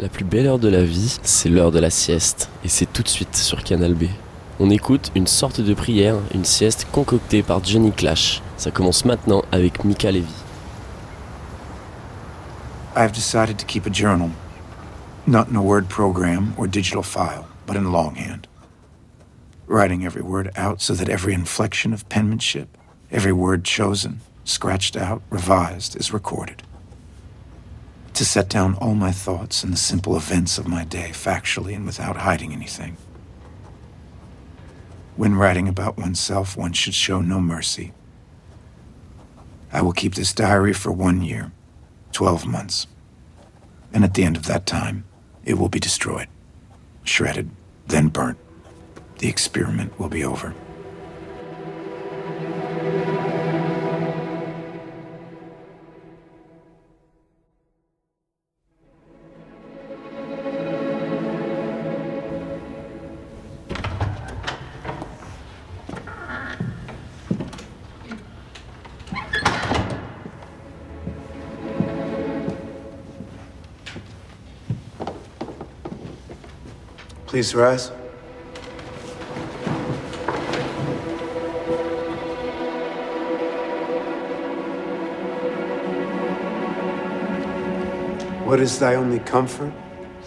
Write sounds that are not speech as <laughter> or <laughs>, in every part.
La plus belle heure de la vie, c'est l'heure de la sieste. Et c'est tout de suite sur Canal B. On écoute une sorte de prière, une sieste concoctée par Johnny Clash. Ça commence maintenant avec Mika Levy. I've decided to keep a journal. Not in a word program or digital file, but in longhand. Writing every word out so that every inflection of penmanship, every word chosen, scratched out, revised, is recorded. To set down all my thoughts and the simple events of my day factually and without hiding anything. When writing about oneself, one should show no mercy. I will keep this diary for one year, 12 months. And at the end of that time, it will be destroyed, shredded, then burnt. The experiment will be over. Please rise. What is thy only comfort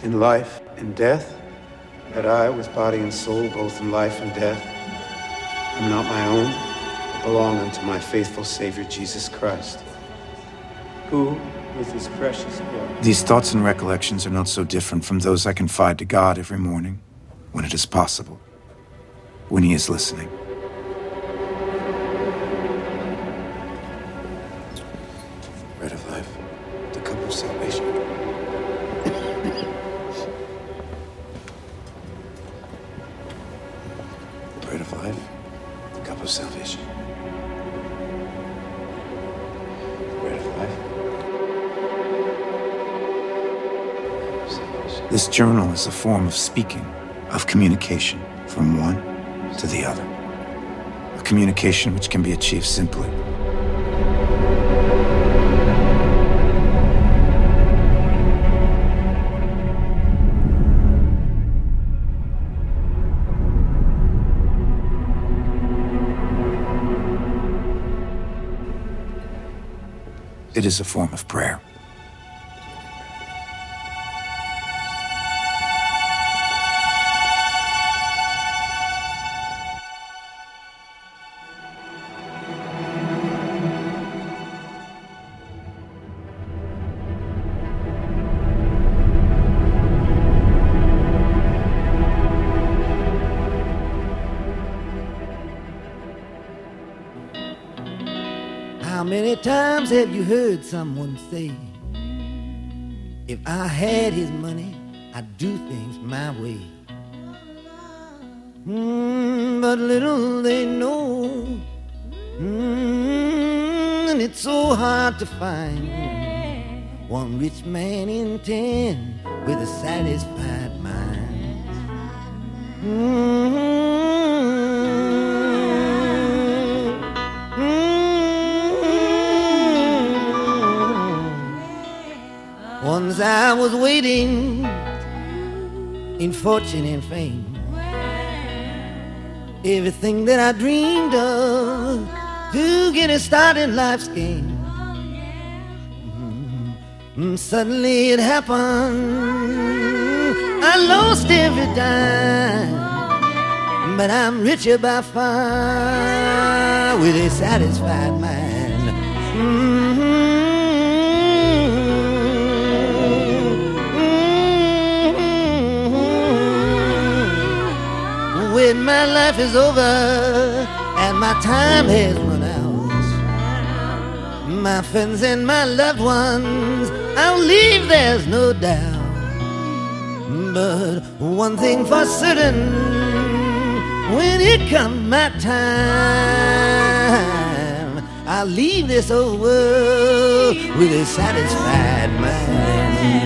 in life and death? That I, with body and soul, both in life and death, am not my own, but belong unto my faithful Savior Jesus Christ, who, with his precious blood. These thoughts and recollections are not so different from those I confide to God every morning, when it is possible, when he is listening. Form of speaking, of communication from one to the other. A communication which can be achieved simply. It is a form of prayer. Heard someone say, If I had his money, I'd do things my way? Mm, but little they know, mm, and it's so hard to find one rich man in ten with a satisfied mind. Once I was waiting in fortune and fame. Everything that I dreamed of to get a start in life's game. Mm, Suddenly it happened. I lost every dime. But I'm richer by far with a satisfied mind. Mm-hmm. My life is over and my time has run out, my friends and my loved ones, I'll leave, there's no doubt. But one thing for certain, when it comes my time, I'll leave this old world with a satisfied mind.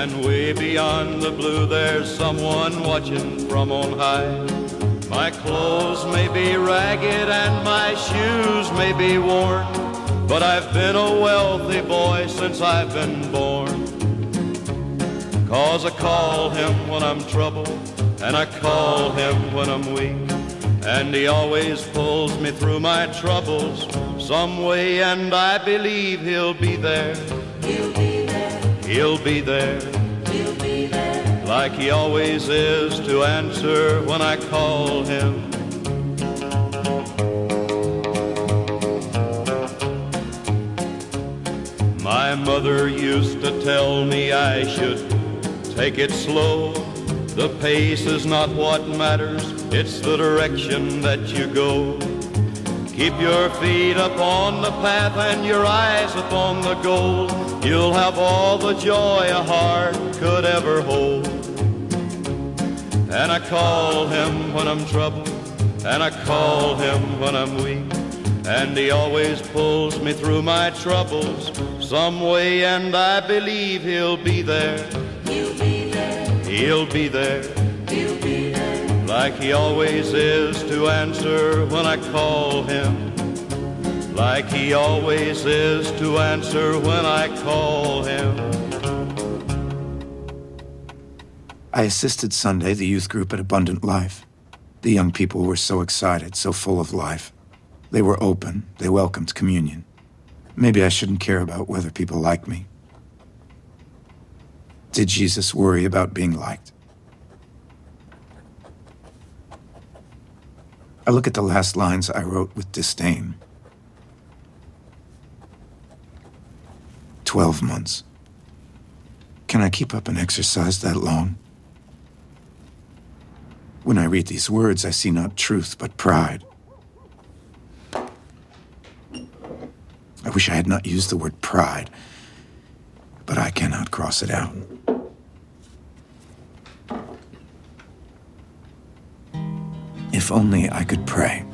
And way beyond the blue, there's someone watching from on high. My clothes may be ragged and my shoes may be worn, but I've been a wealthy boy since I've been born. Cause I call him when I'm troubled, and I call him when I'm weak. And he always pulls me through my troubles some way, and I believe he'll be there. He'll be. He'll be there. He'll be there. Like he always is to answer when I call him. My mother used to tell me I should take it slow. The pace is not what matters, it's the direction that you go. Keep your feet upon the path and your eyes upon the goal. You'll have all the joy a heart could ever hold. And I call him when I'm troubled, and I call him when I'm weak. And he always pulls me through my troubles some way, and I believe he'll be there. He'll be there. He'll be there. He'll be there. Like he always is to answer when I call him. Like he always is to answer when I call him. I assisted Sunday, the youth group at Abundant Life. The young people were so excited, so full of life. They were open, they welcomed communion. Maybe I shouldn't care about whether people like me. Did Jesus worry about being liked? I look at the last lines I wrote with disdain. Twelve months. Can I keep up an exercise that long? When I read these words, I see not truth but pride. I wish I had not used the word pride, but I cannot cross it out. If only I could pray.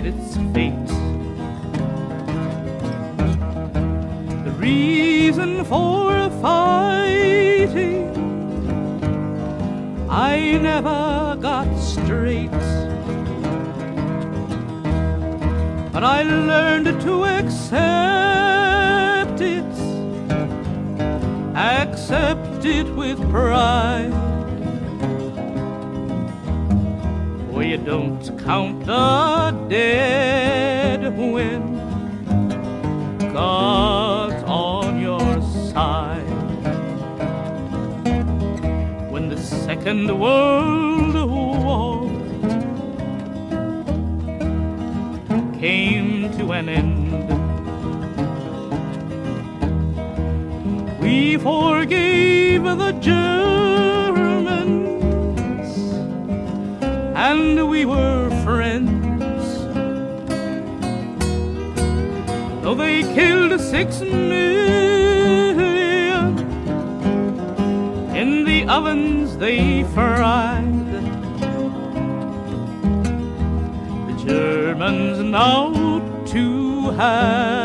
At its fate. The reason for fighting, I never got straight but I learned to accept it, accept it with pride. Count the dead when God's on your side. When the Second World War came to an end. We forgave the Germans and we were six million in the ovens they fried. The Germans now to have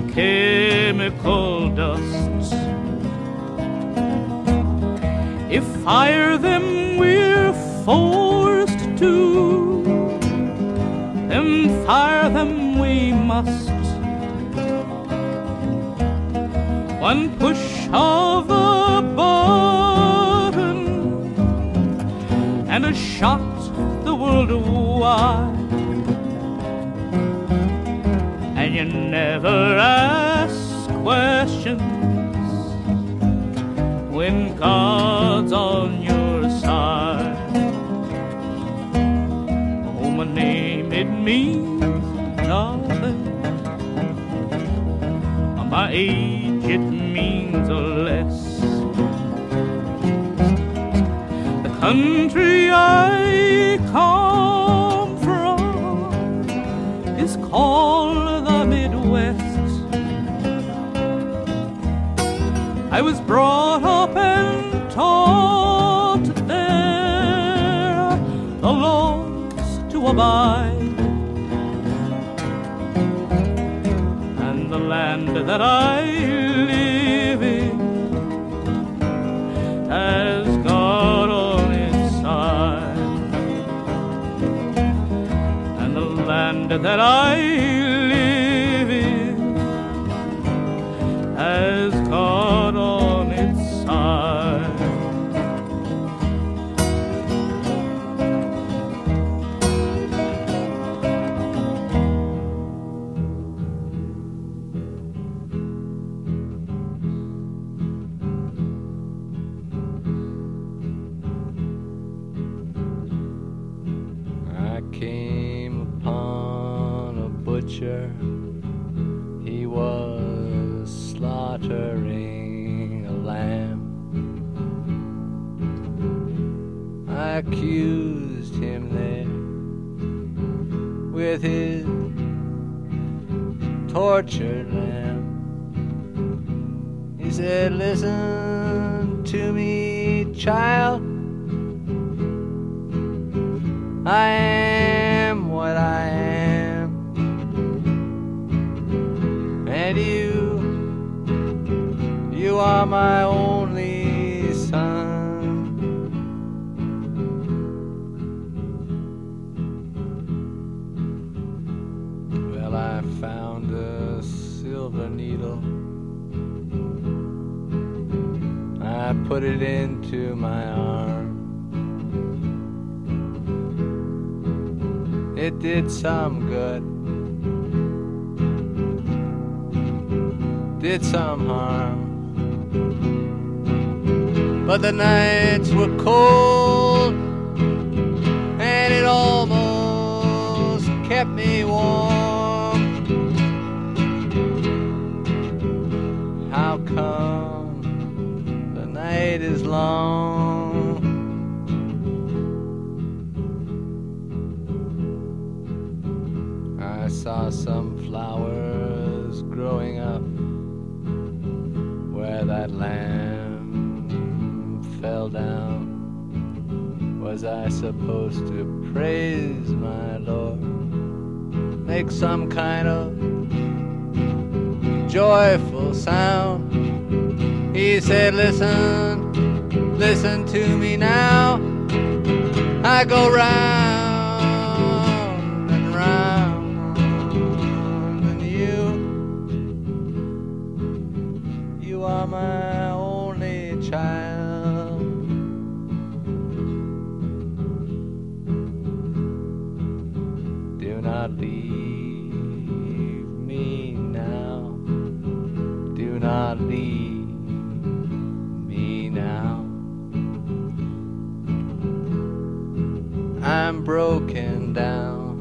the chemical dust. If fire them we're forced to, then fire them we must. One push of the button and a shot the world wide. Never ask questions when God's on your side. Oh, my name, it means nothing. My age, it means less. The country I come from is called was brought up and taught there the laws to abide. And the land that I live in has God on its side. And the land that I saw some flowers growing up where that lamb fell down. Was I supposed to praise my Lord? Make some kind of joyful sound. He said, Listen, listen to me now. I go round broken down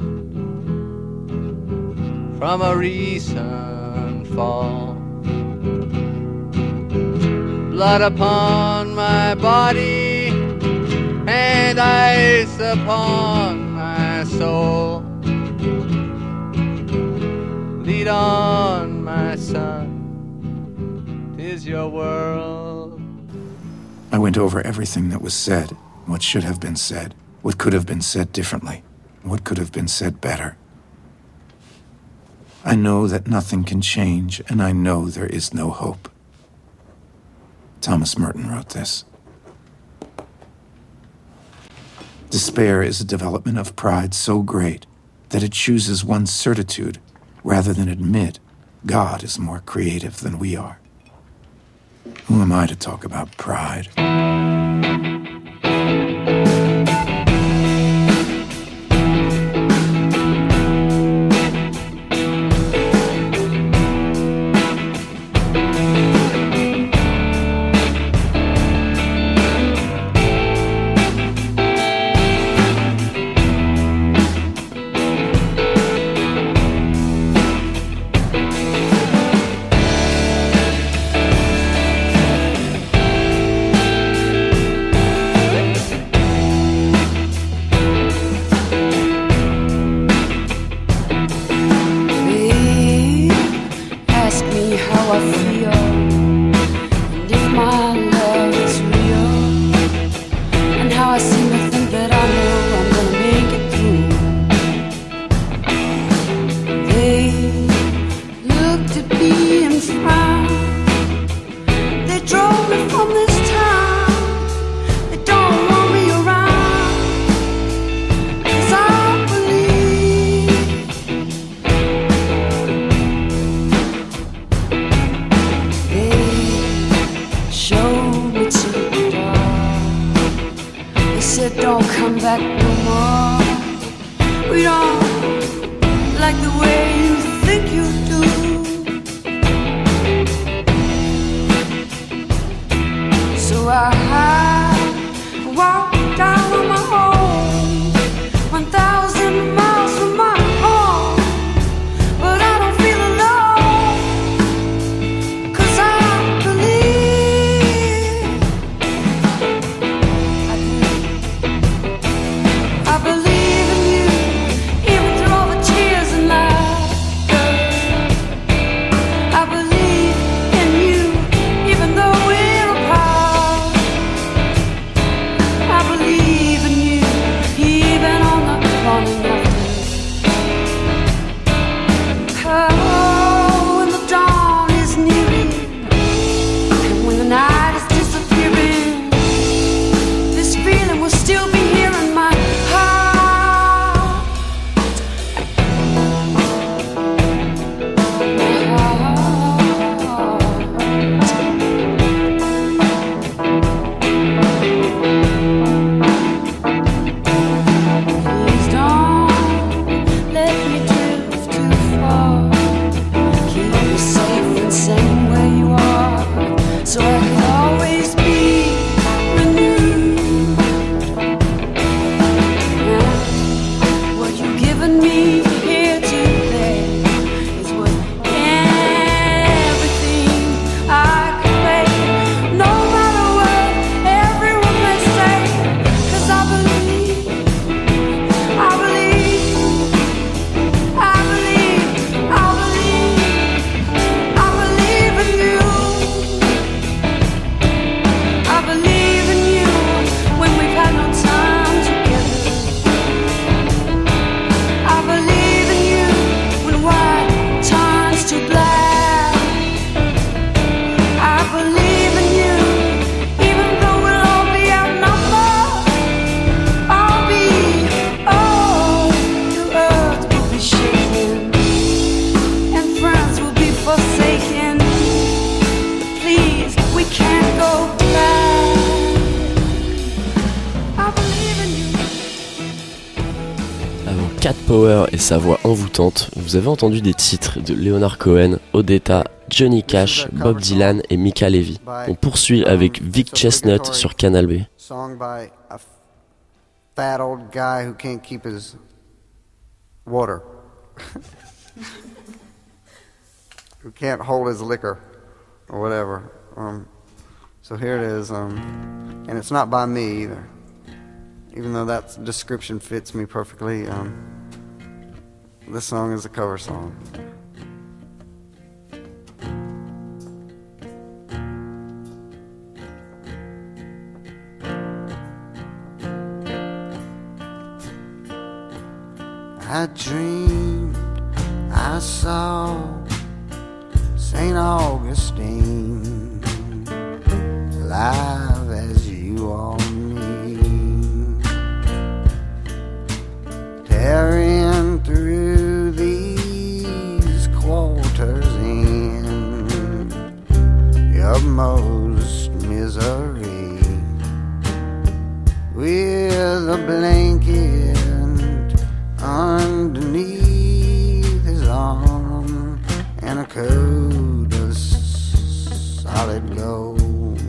from a recent fall. Blood upon my body and ice upon my soul. Lead on, my son, tis your world. I went over everything that was said, what should have been said. What could have been said differently? What could have been said better? I know that nothing can change, and I know there is no hope. Thomas Merton wrote this. Despair is a development of pride so great that it chooses one certitude rather than admit God is more creative than we are. Who am I to talk about pride? Power et sa voix envoûtante, vous avez entendu des titres de Leonard Cohen, Odetta, Johnny Cash, Bob Dylan et Mika Levy. On poursuit avec Vic Chestnut sur Canal B. fat old guy who can't keep his water. <laughs> who can't hold his liquor or whatever. Um, so here it is. Um, and it's not by me either, even though that description fits me perfectly. Um, this song is a cover song. I dreamed I saw St. Augustine alive as you all mean, tearing utmost misery with a blanket underneath his arm and a coat of solid gold.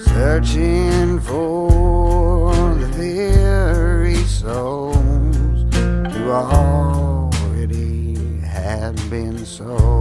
Searching for the very souls who already had been sold.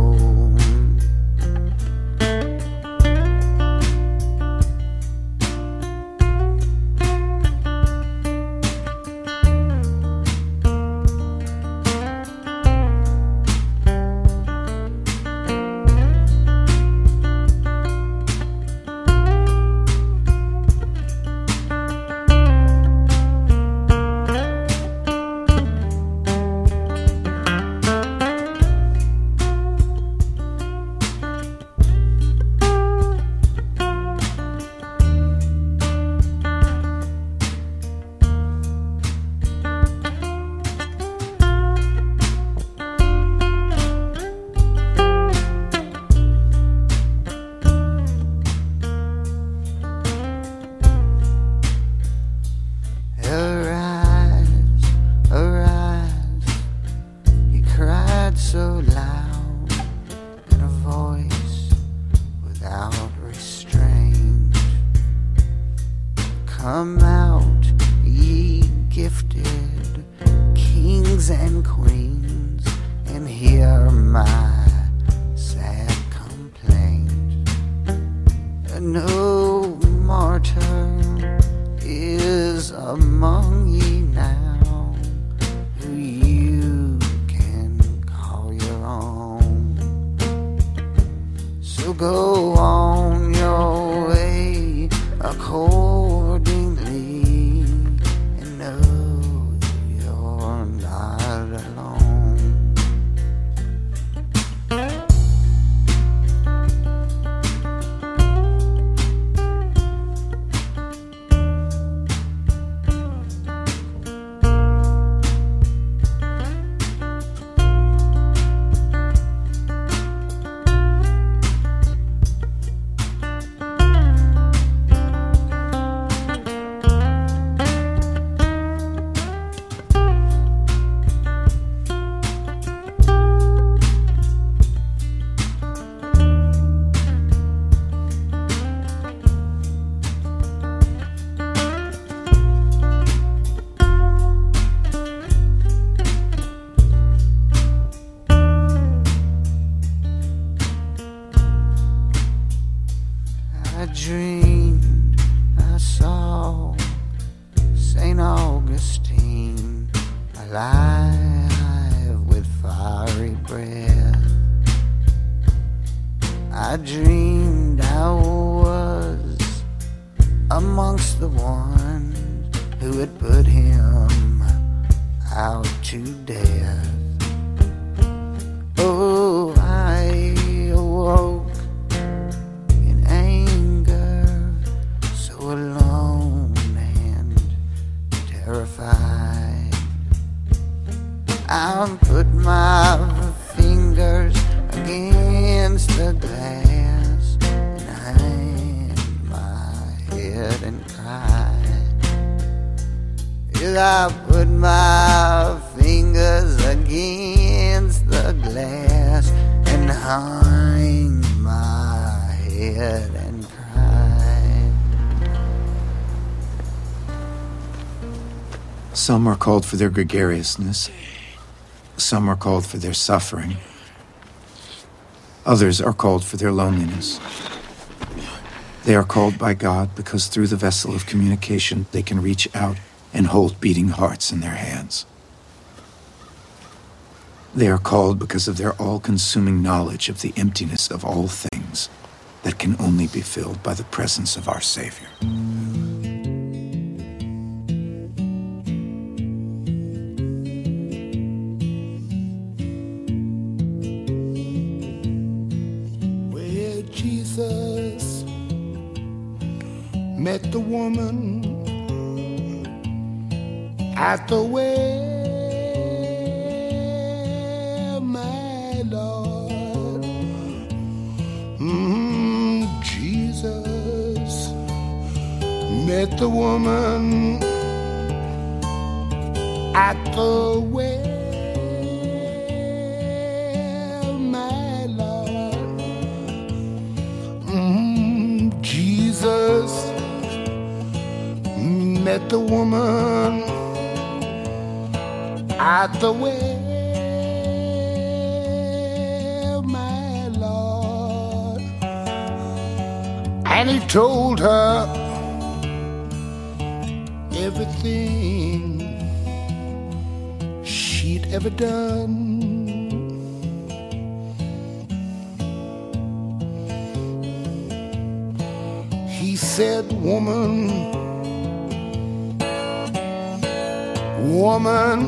Some are called for their gregariousness. Some are called for their suffering. Others are called for their loneliness. They are called by God because through the vessel of communication they can reach out and hold beating hearts in their hands. They are called because of their all consuming knowledge of the emptiness of all things that can only be filled by the presence of our Savior. The woman at the well, my Lord. Mm, Jesus met the woman at the well, met the woman at the well, my Lord, and he told her everything she'd ever done. He said, Woman, woman,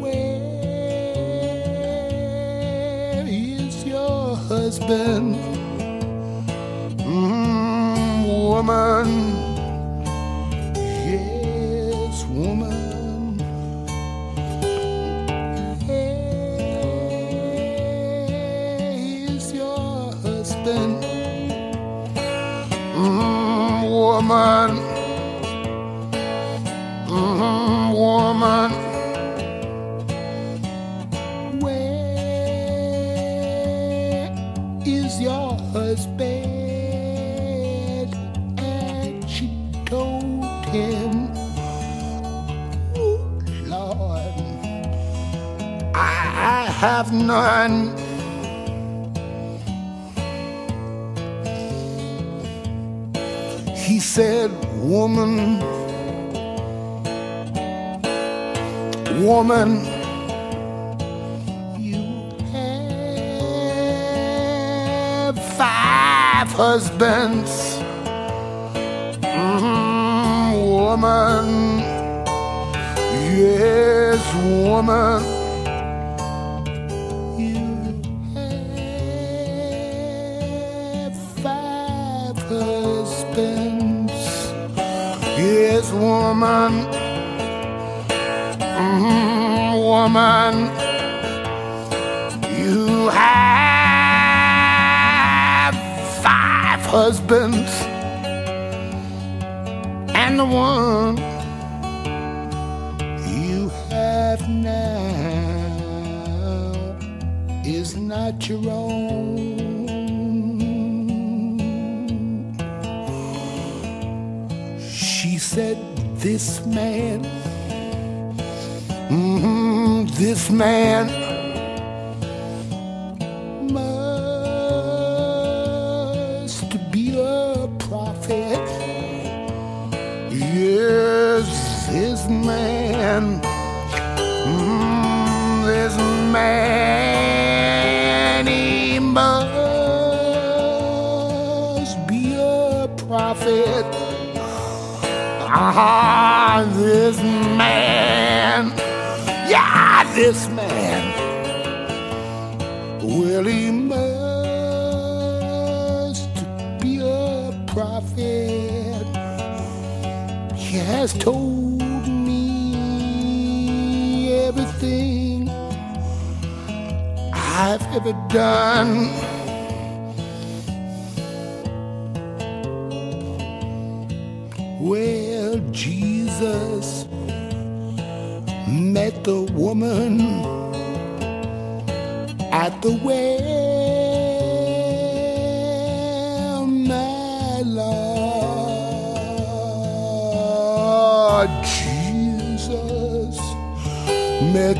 where is your husband? Mm, woman, have none. He said, Woman, woman, you have five husbands. Mm, woman, yes, woman. Woman. Mm, woman. You have five husbands. And the one you have now is not your own. She said, This man, mhm, this man. Must be a prophet. Yes, this man, mm, this man, he must be a prophet. Ah, has told me everything I've ever done. Well, Jesus met the woman at the well,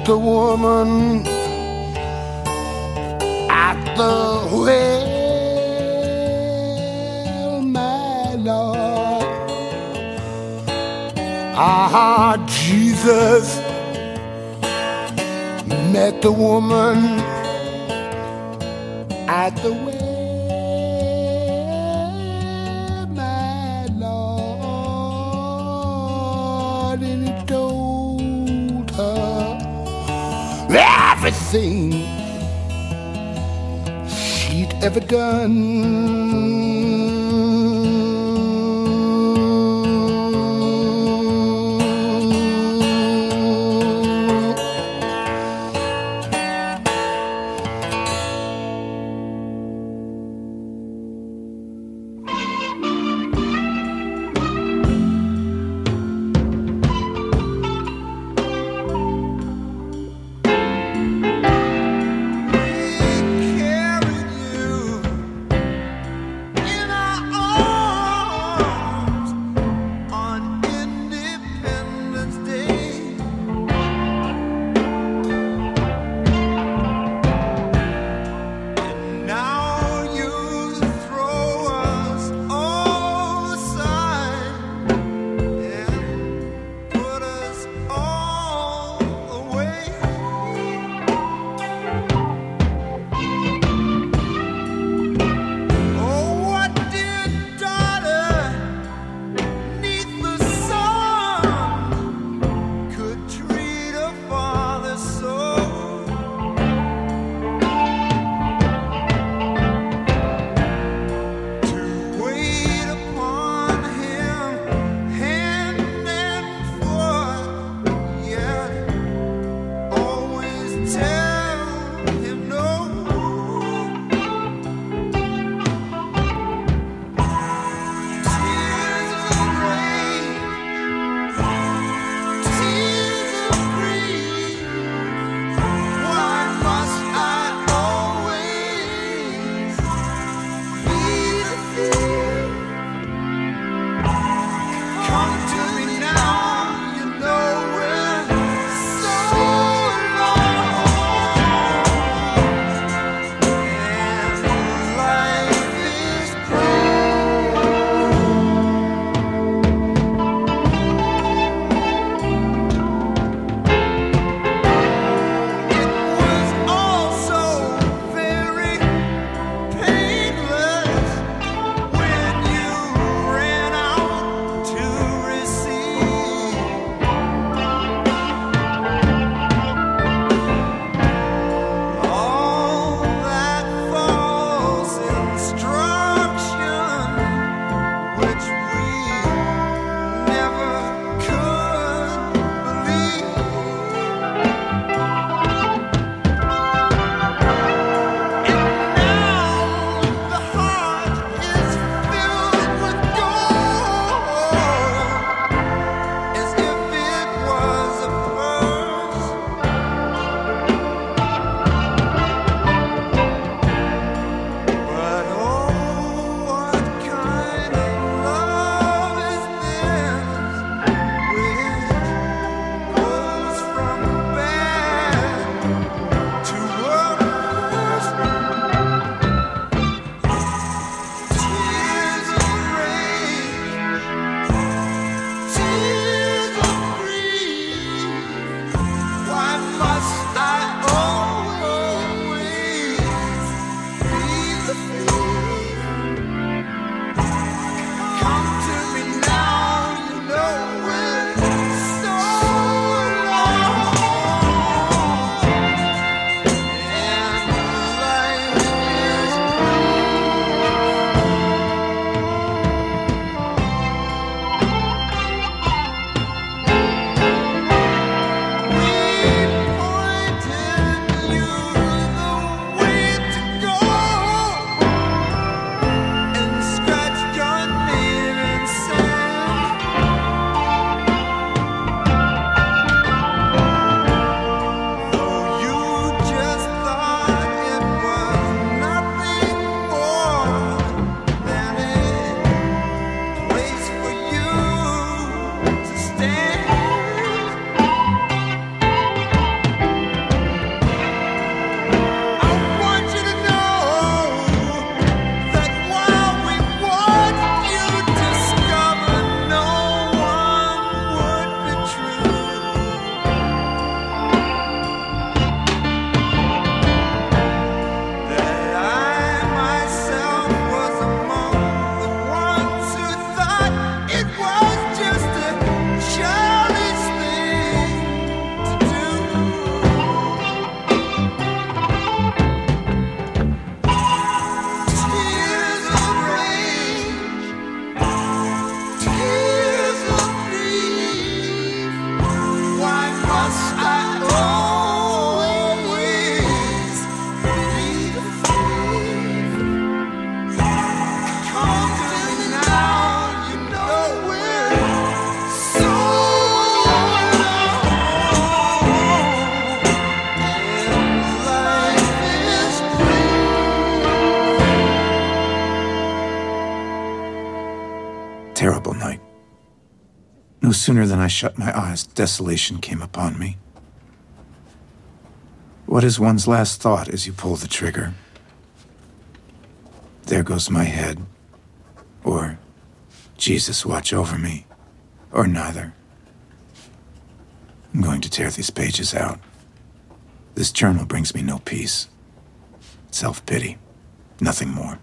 the woman at the well, my Lord. Ah, Jesus met the woman at the well, everything she'd ever done. Sooner than I shut my eyes, desolation came upon me. What is one's last thought as you pull the trigger? There goes my head. Or, Jesus, watch over me. Or neither. I'm going to tear these pages out. This journal brings me no peace. Self pity. Nothing more.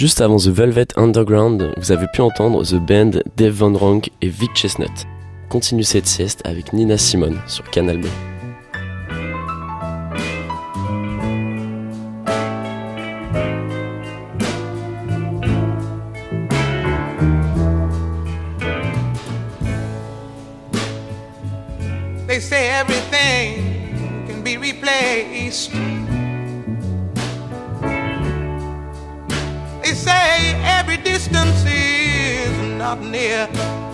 Juste avant The Velvet Underground, vous avez pu entendre The Band, Dave Van Ronk et Vic Chestnut. Continue cette sieste avec Nina Simone sur Canal B. They say everything can be replaced. Is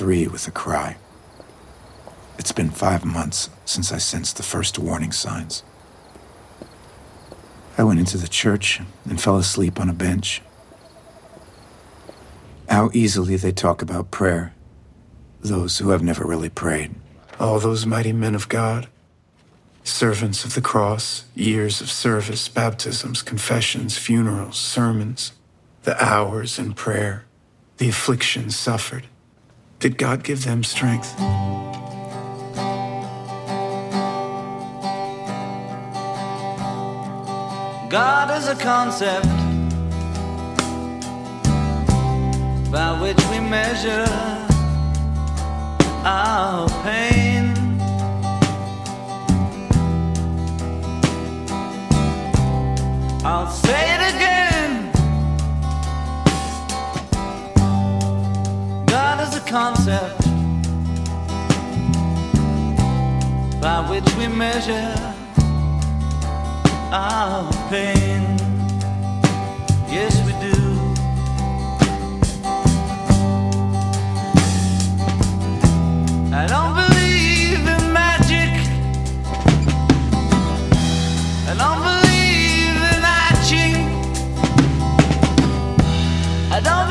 three with a cry. It's been five months since I sensed the first warning signs. I went into the church and fell asleep on a bench. How easily they talk about prayer, those who have never really prayed. All those mighty men of God, servants of the cross, years of service, baptisms, confessions, funerals, sermons, the hours in prayer, the afflictions suffered. Did God give them strength? God is a concept by which we measure our pain. I'll say concept by which we measure our pain. Yes, we do. I don't believe in magic. I don't believe in I-Ching. I don't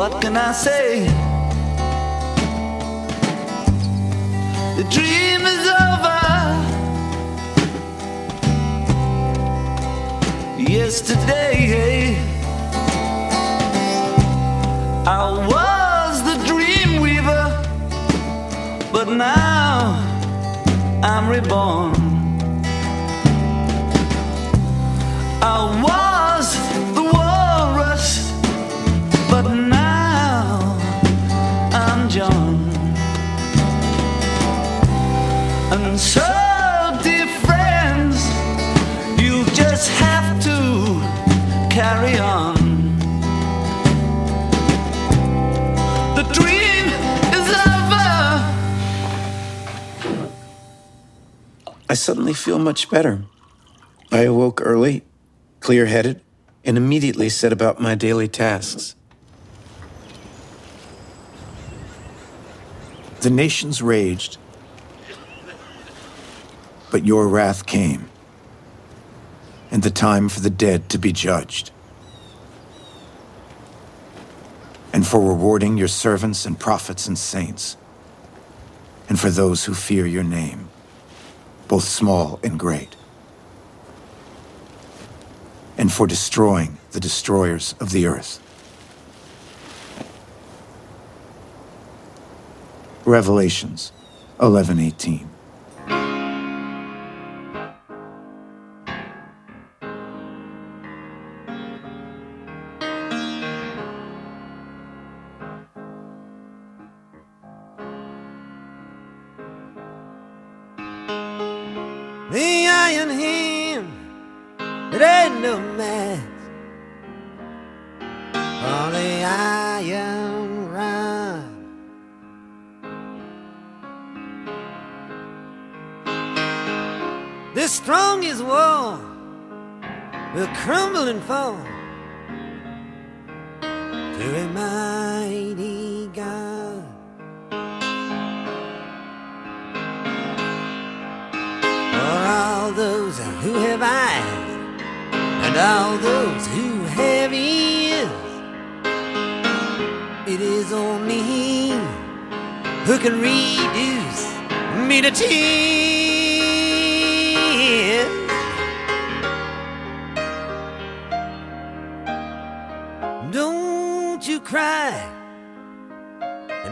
what can I say? The dream is over. Yesterday, I was the dream weaver, but now I'm reborn. I was so, dear friends, you just have to carry on. The dream is over. I suddenly feel much better. I awoke early, clear headed, and immediately set about my daily tasks. The nations raged, but your wrath came, and the time for the dead to be judged, and for rewarding your servants and prophets and saints, and for those who fear your name, both small and great and for destroying the destroyers of the earth. Revelations 11:18. Wall will crumble and fall to a mighty God. For all those who have eyes and all those who have ears, it is only He who can reduce me to tears.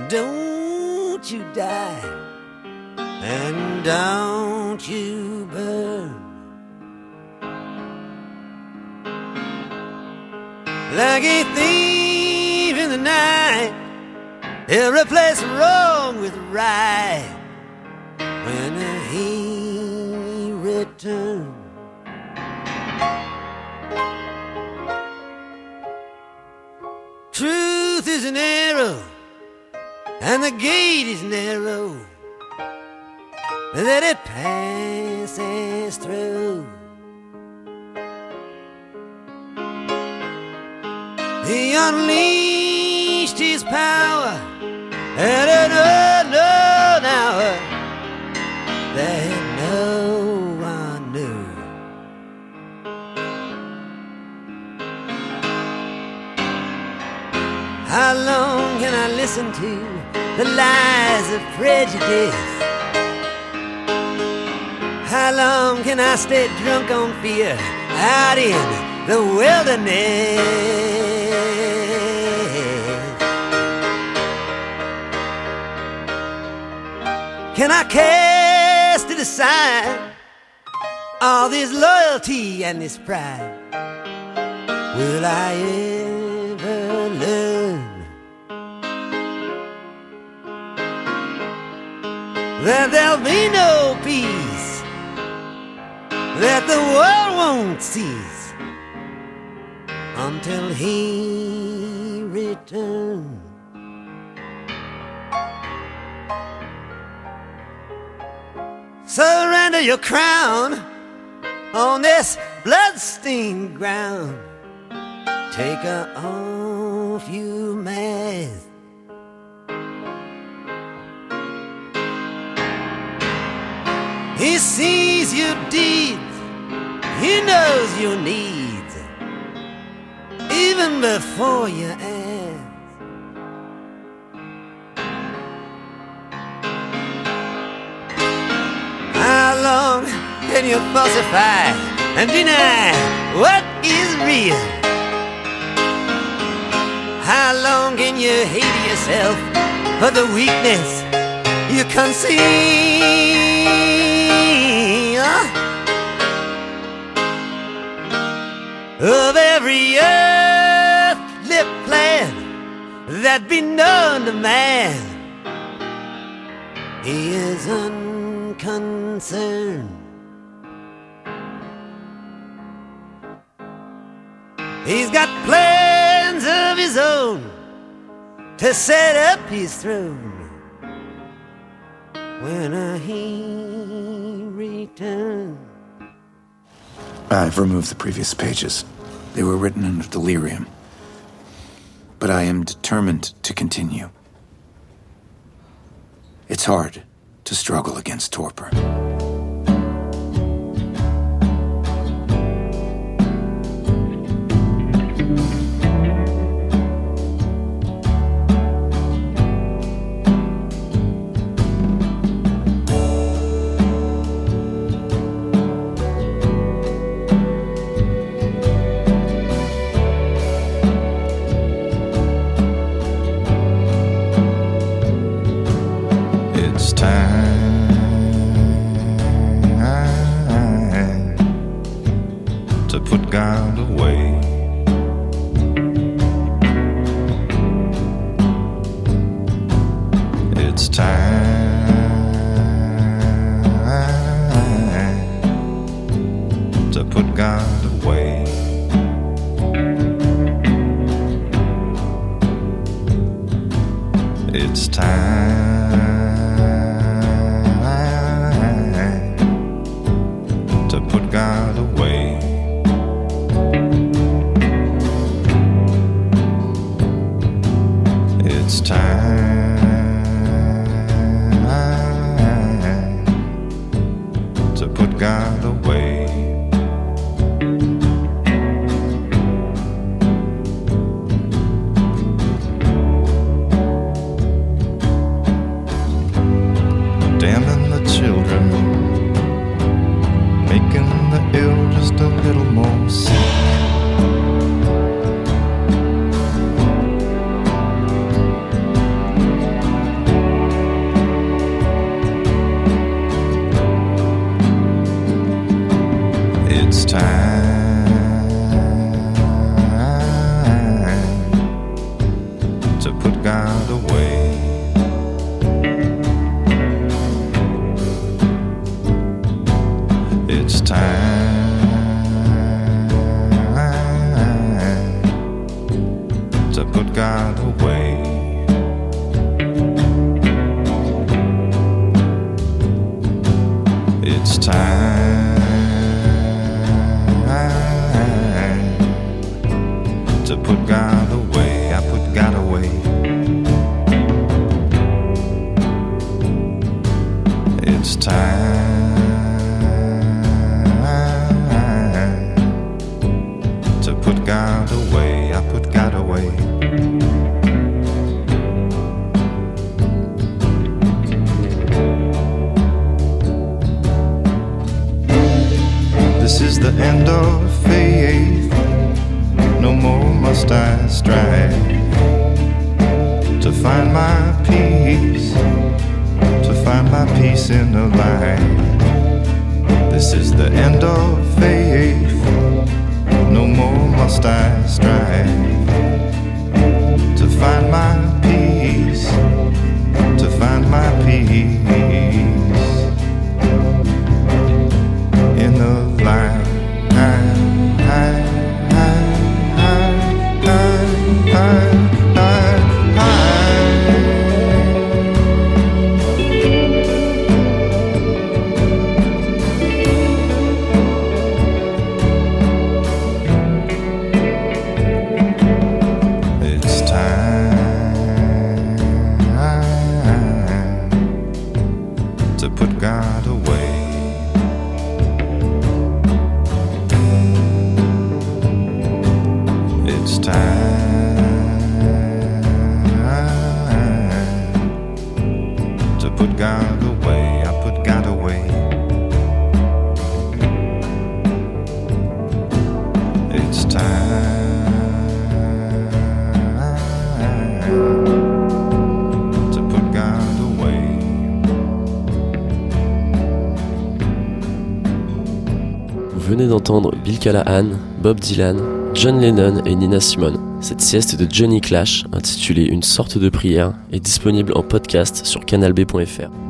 Don't you die and don't you burn like a thief in the night. He'll replace wrong with right when he returns. Truth is an arrow, and the gate is narrow that it passes through. He unleashed his power at an unknown hour that no one knew. How long can I listen to the lies of prejudice? How long can I stay drunk on fear out in the wilderness? Can I cast it aside? All this loyalty and this pride. Will I that there'll be no peace? That the world won't cease until he returns. Surrender your crown on this bloodstained ground. Take off, you mask. He sees your deeds, He knows your needs, even before you ask. How long can you falsify and deny what is real? How long can you hate yourself for the weakness you conceal? Of every earthly plan that be known to man, he is unconcerned. He's got plans of his own to set up his throne when he returns. I've removed the previous pages. They were written under delirium. But I am determined to continue. It's hard to struggle against torpor. It's time The end of faith. No more must I strive to find my peace, to find my peace in the light. This is the end of faith. No more must I strive to find my peace, to find my peace Bill Callahan, Bob Dylan, John Lennon et Nina Simone. Cette sieste de Johnny Clash, intitulée Une sorte de prière, est disponible en podcast sur canalb.fr.